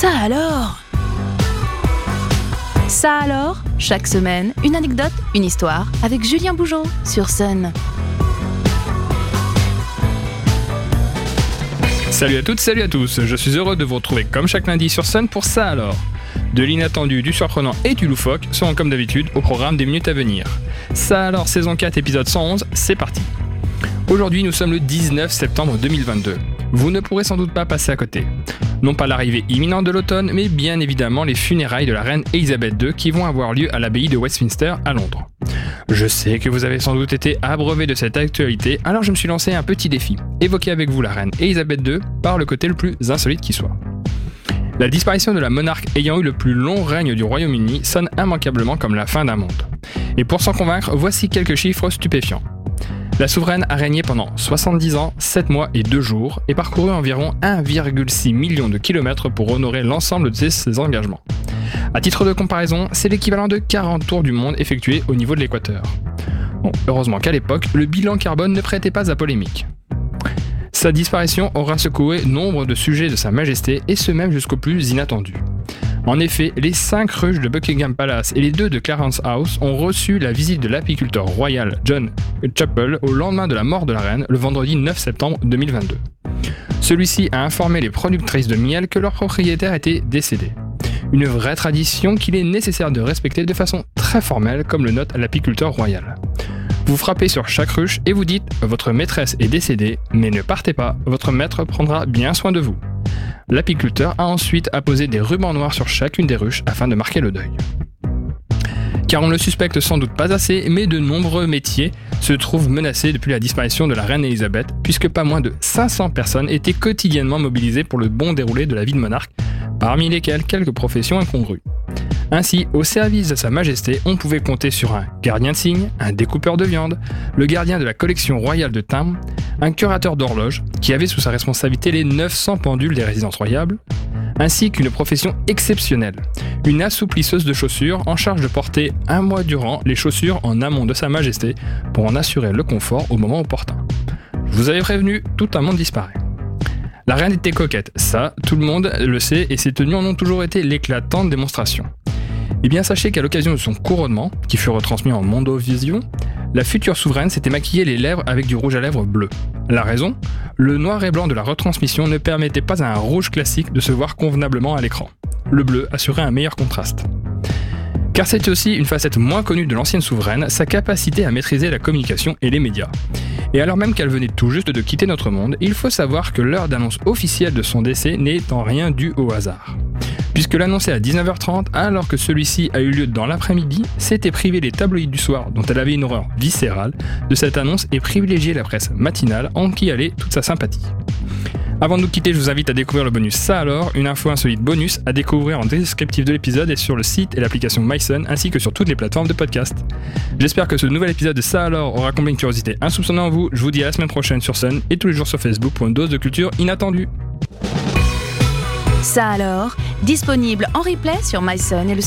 Ça alors? Ça alors Chaque semaine, une anecdote, une histoire avec Julien Bougeot sur Sun. Salut à toutes, salut à tous. Je suis heureux de vous retrouver comme chaque lundi sur Sun pour ça alors. De l'inattendu, du surprenant et du loufoque seront comme d'habitude au programme des minutes à venir. Ça alors, saison 4, épisode 111, c'est parti. Aujourd'hui, nous sommes le 19 septembre 2022. Vous ne pourrez sans doute pas passer à côté. Non pas l'arrivée imminente de l'automne, mais bien évidemment les funérailles de la reine Elisabeth II qui vont avoir lieu à l'abbaye de Westminster à Londres. Je sais que vous avez sans doute été abreuvé de cette actualité, alors je me suis lancé un petit défi. Évoquer avec vous la reine Elisabeth II par le côté le plus insolite qui soit. La disparition de la monarque ayant eu le plus long règne du Royaume-Uni sonne immanquablement comme la fin d'un monde. Et pour s'en convaincre, voici quelques chiffres stupéfiants. La souveraine a régné pendant 70 ans, 7 mois et 2 jours et parcouru environ 1,6 million de kilomètres pour honorer l'ensemble de ses engagements. A titre de comparaison, c'est l'équivalent de 40 tours du monde effectués au niveau de l'équateur. heureusement qu'à l'époque, le bilan carbone ne prêtait pas à polémique. Sa disparition aura secoué nombre de sujets de Sa Majesté et ce même jusqu'au plus inattendu. En effet, les cinq ruches de Buckingham Palace et les deux de Clarence House ont reçu la visite de l'apiculteur royal John Chappell au lendemain de la mort de la reine, le vendredi 9 septembre 2022. Celui-ci a informé les productrices de miel que leur propriétaire était décédé. Une vraie tradition qu'il est nécessaire de respecter de façon très formelle, comme le note l'apiculteur royal. Vous frappez sur chaque ruche et vous dites Votre maîtresse est décédée, mais ne partez pas, votre maître prendra bien soin de vous. L'apiculteur a ensuite apposé des rubans noirs sur chacune des ruches afin de marquer le deuil. Car on le suspecte sans doute pas assez, mais de nombreux métiers se trouvent menacés depuis la disparition de la reine Elisabeth, puisque pas moins de 500 personnes étaient quotidiennement mobilisées pour le bon déroulé de la vie de monarque, parmi lesquelles quelques professions incongrues. Ainsi, au service de Sa Majesté, on pouvait compter sur un gardien de cygne, un découpeur de viande, le gardien de la collection royale de timbres, un curateur d'horloge, qui avait sous sa responsabilité les 900 pendules des résidences royales, ainsi qu'une profession exceptionnelle, une assouplisseuse de chaussures en charge de porter un mois durant les chaussures en amont de Sa Majesté pour en assurer le confort au moment opportun. Je vous avais prévenu, tout un monde disparaît. La reine était coquette, ça, tout le monde le sait, et ses tenues en ont toujours été l'éclatante démonstration. Eh bien, sachez qu'à l'occasion de son couronnement, qui fut retransmis en Mondovision, la future souveraine s'était maquillée les lèvres avec du rouge à lèvres bleu. La raison? Le noir et blanc de la retransmission ne permettait pas à un rouge classique de se voir convenablement à l'écran. Le bleu assurait un meilleur contraste. Car c'était aussi une facette moins connue de l'ancienne souveraine, sa capacité à maîtriser la communication et les médias. Et alors même qu'elle venait tout juste de quitter notre monde, il faut savoir que l'heure d'annonce officielle de son décès n'est en rien due au hasard puisque l'annoncer à 19h30 alors que celui-ci a eu lieu dans l'après-midi, c'était priver les tabloïds du soir, dont elle avait une horreur viscérale, de cette annonce et privilégier la presse matinale en qui allait toute sa sympathie. Avant de nous quitter, je vous invite à découvrir le bonus Ça alors, une info insolite bonus à découvrir en descriptif de l'épisode et sur le site et l'application MySun ainsi que sur toutes les plateformes de podcast. J'espère que ce nouvel épisode de Ça alors aura comblé une curiosité insoupçonnée en vous. Je vous dis à la semaine prochaine sur Sun et tous les jours sur Facebook pour une dose de culture inattendue. Ça alors, disponible en replay sur myson et le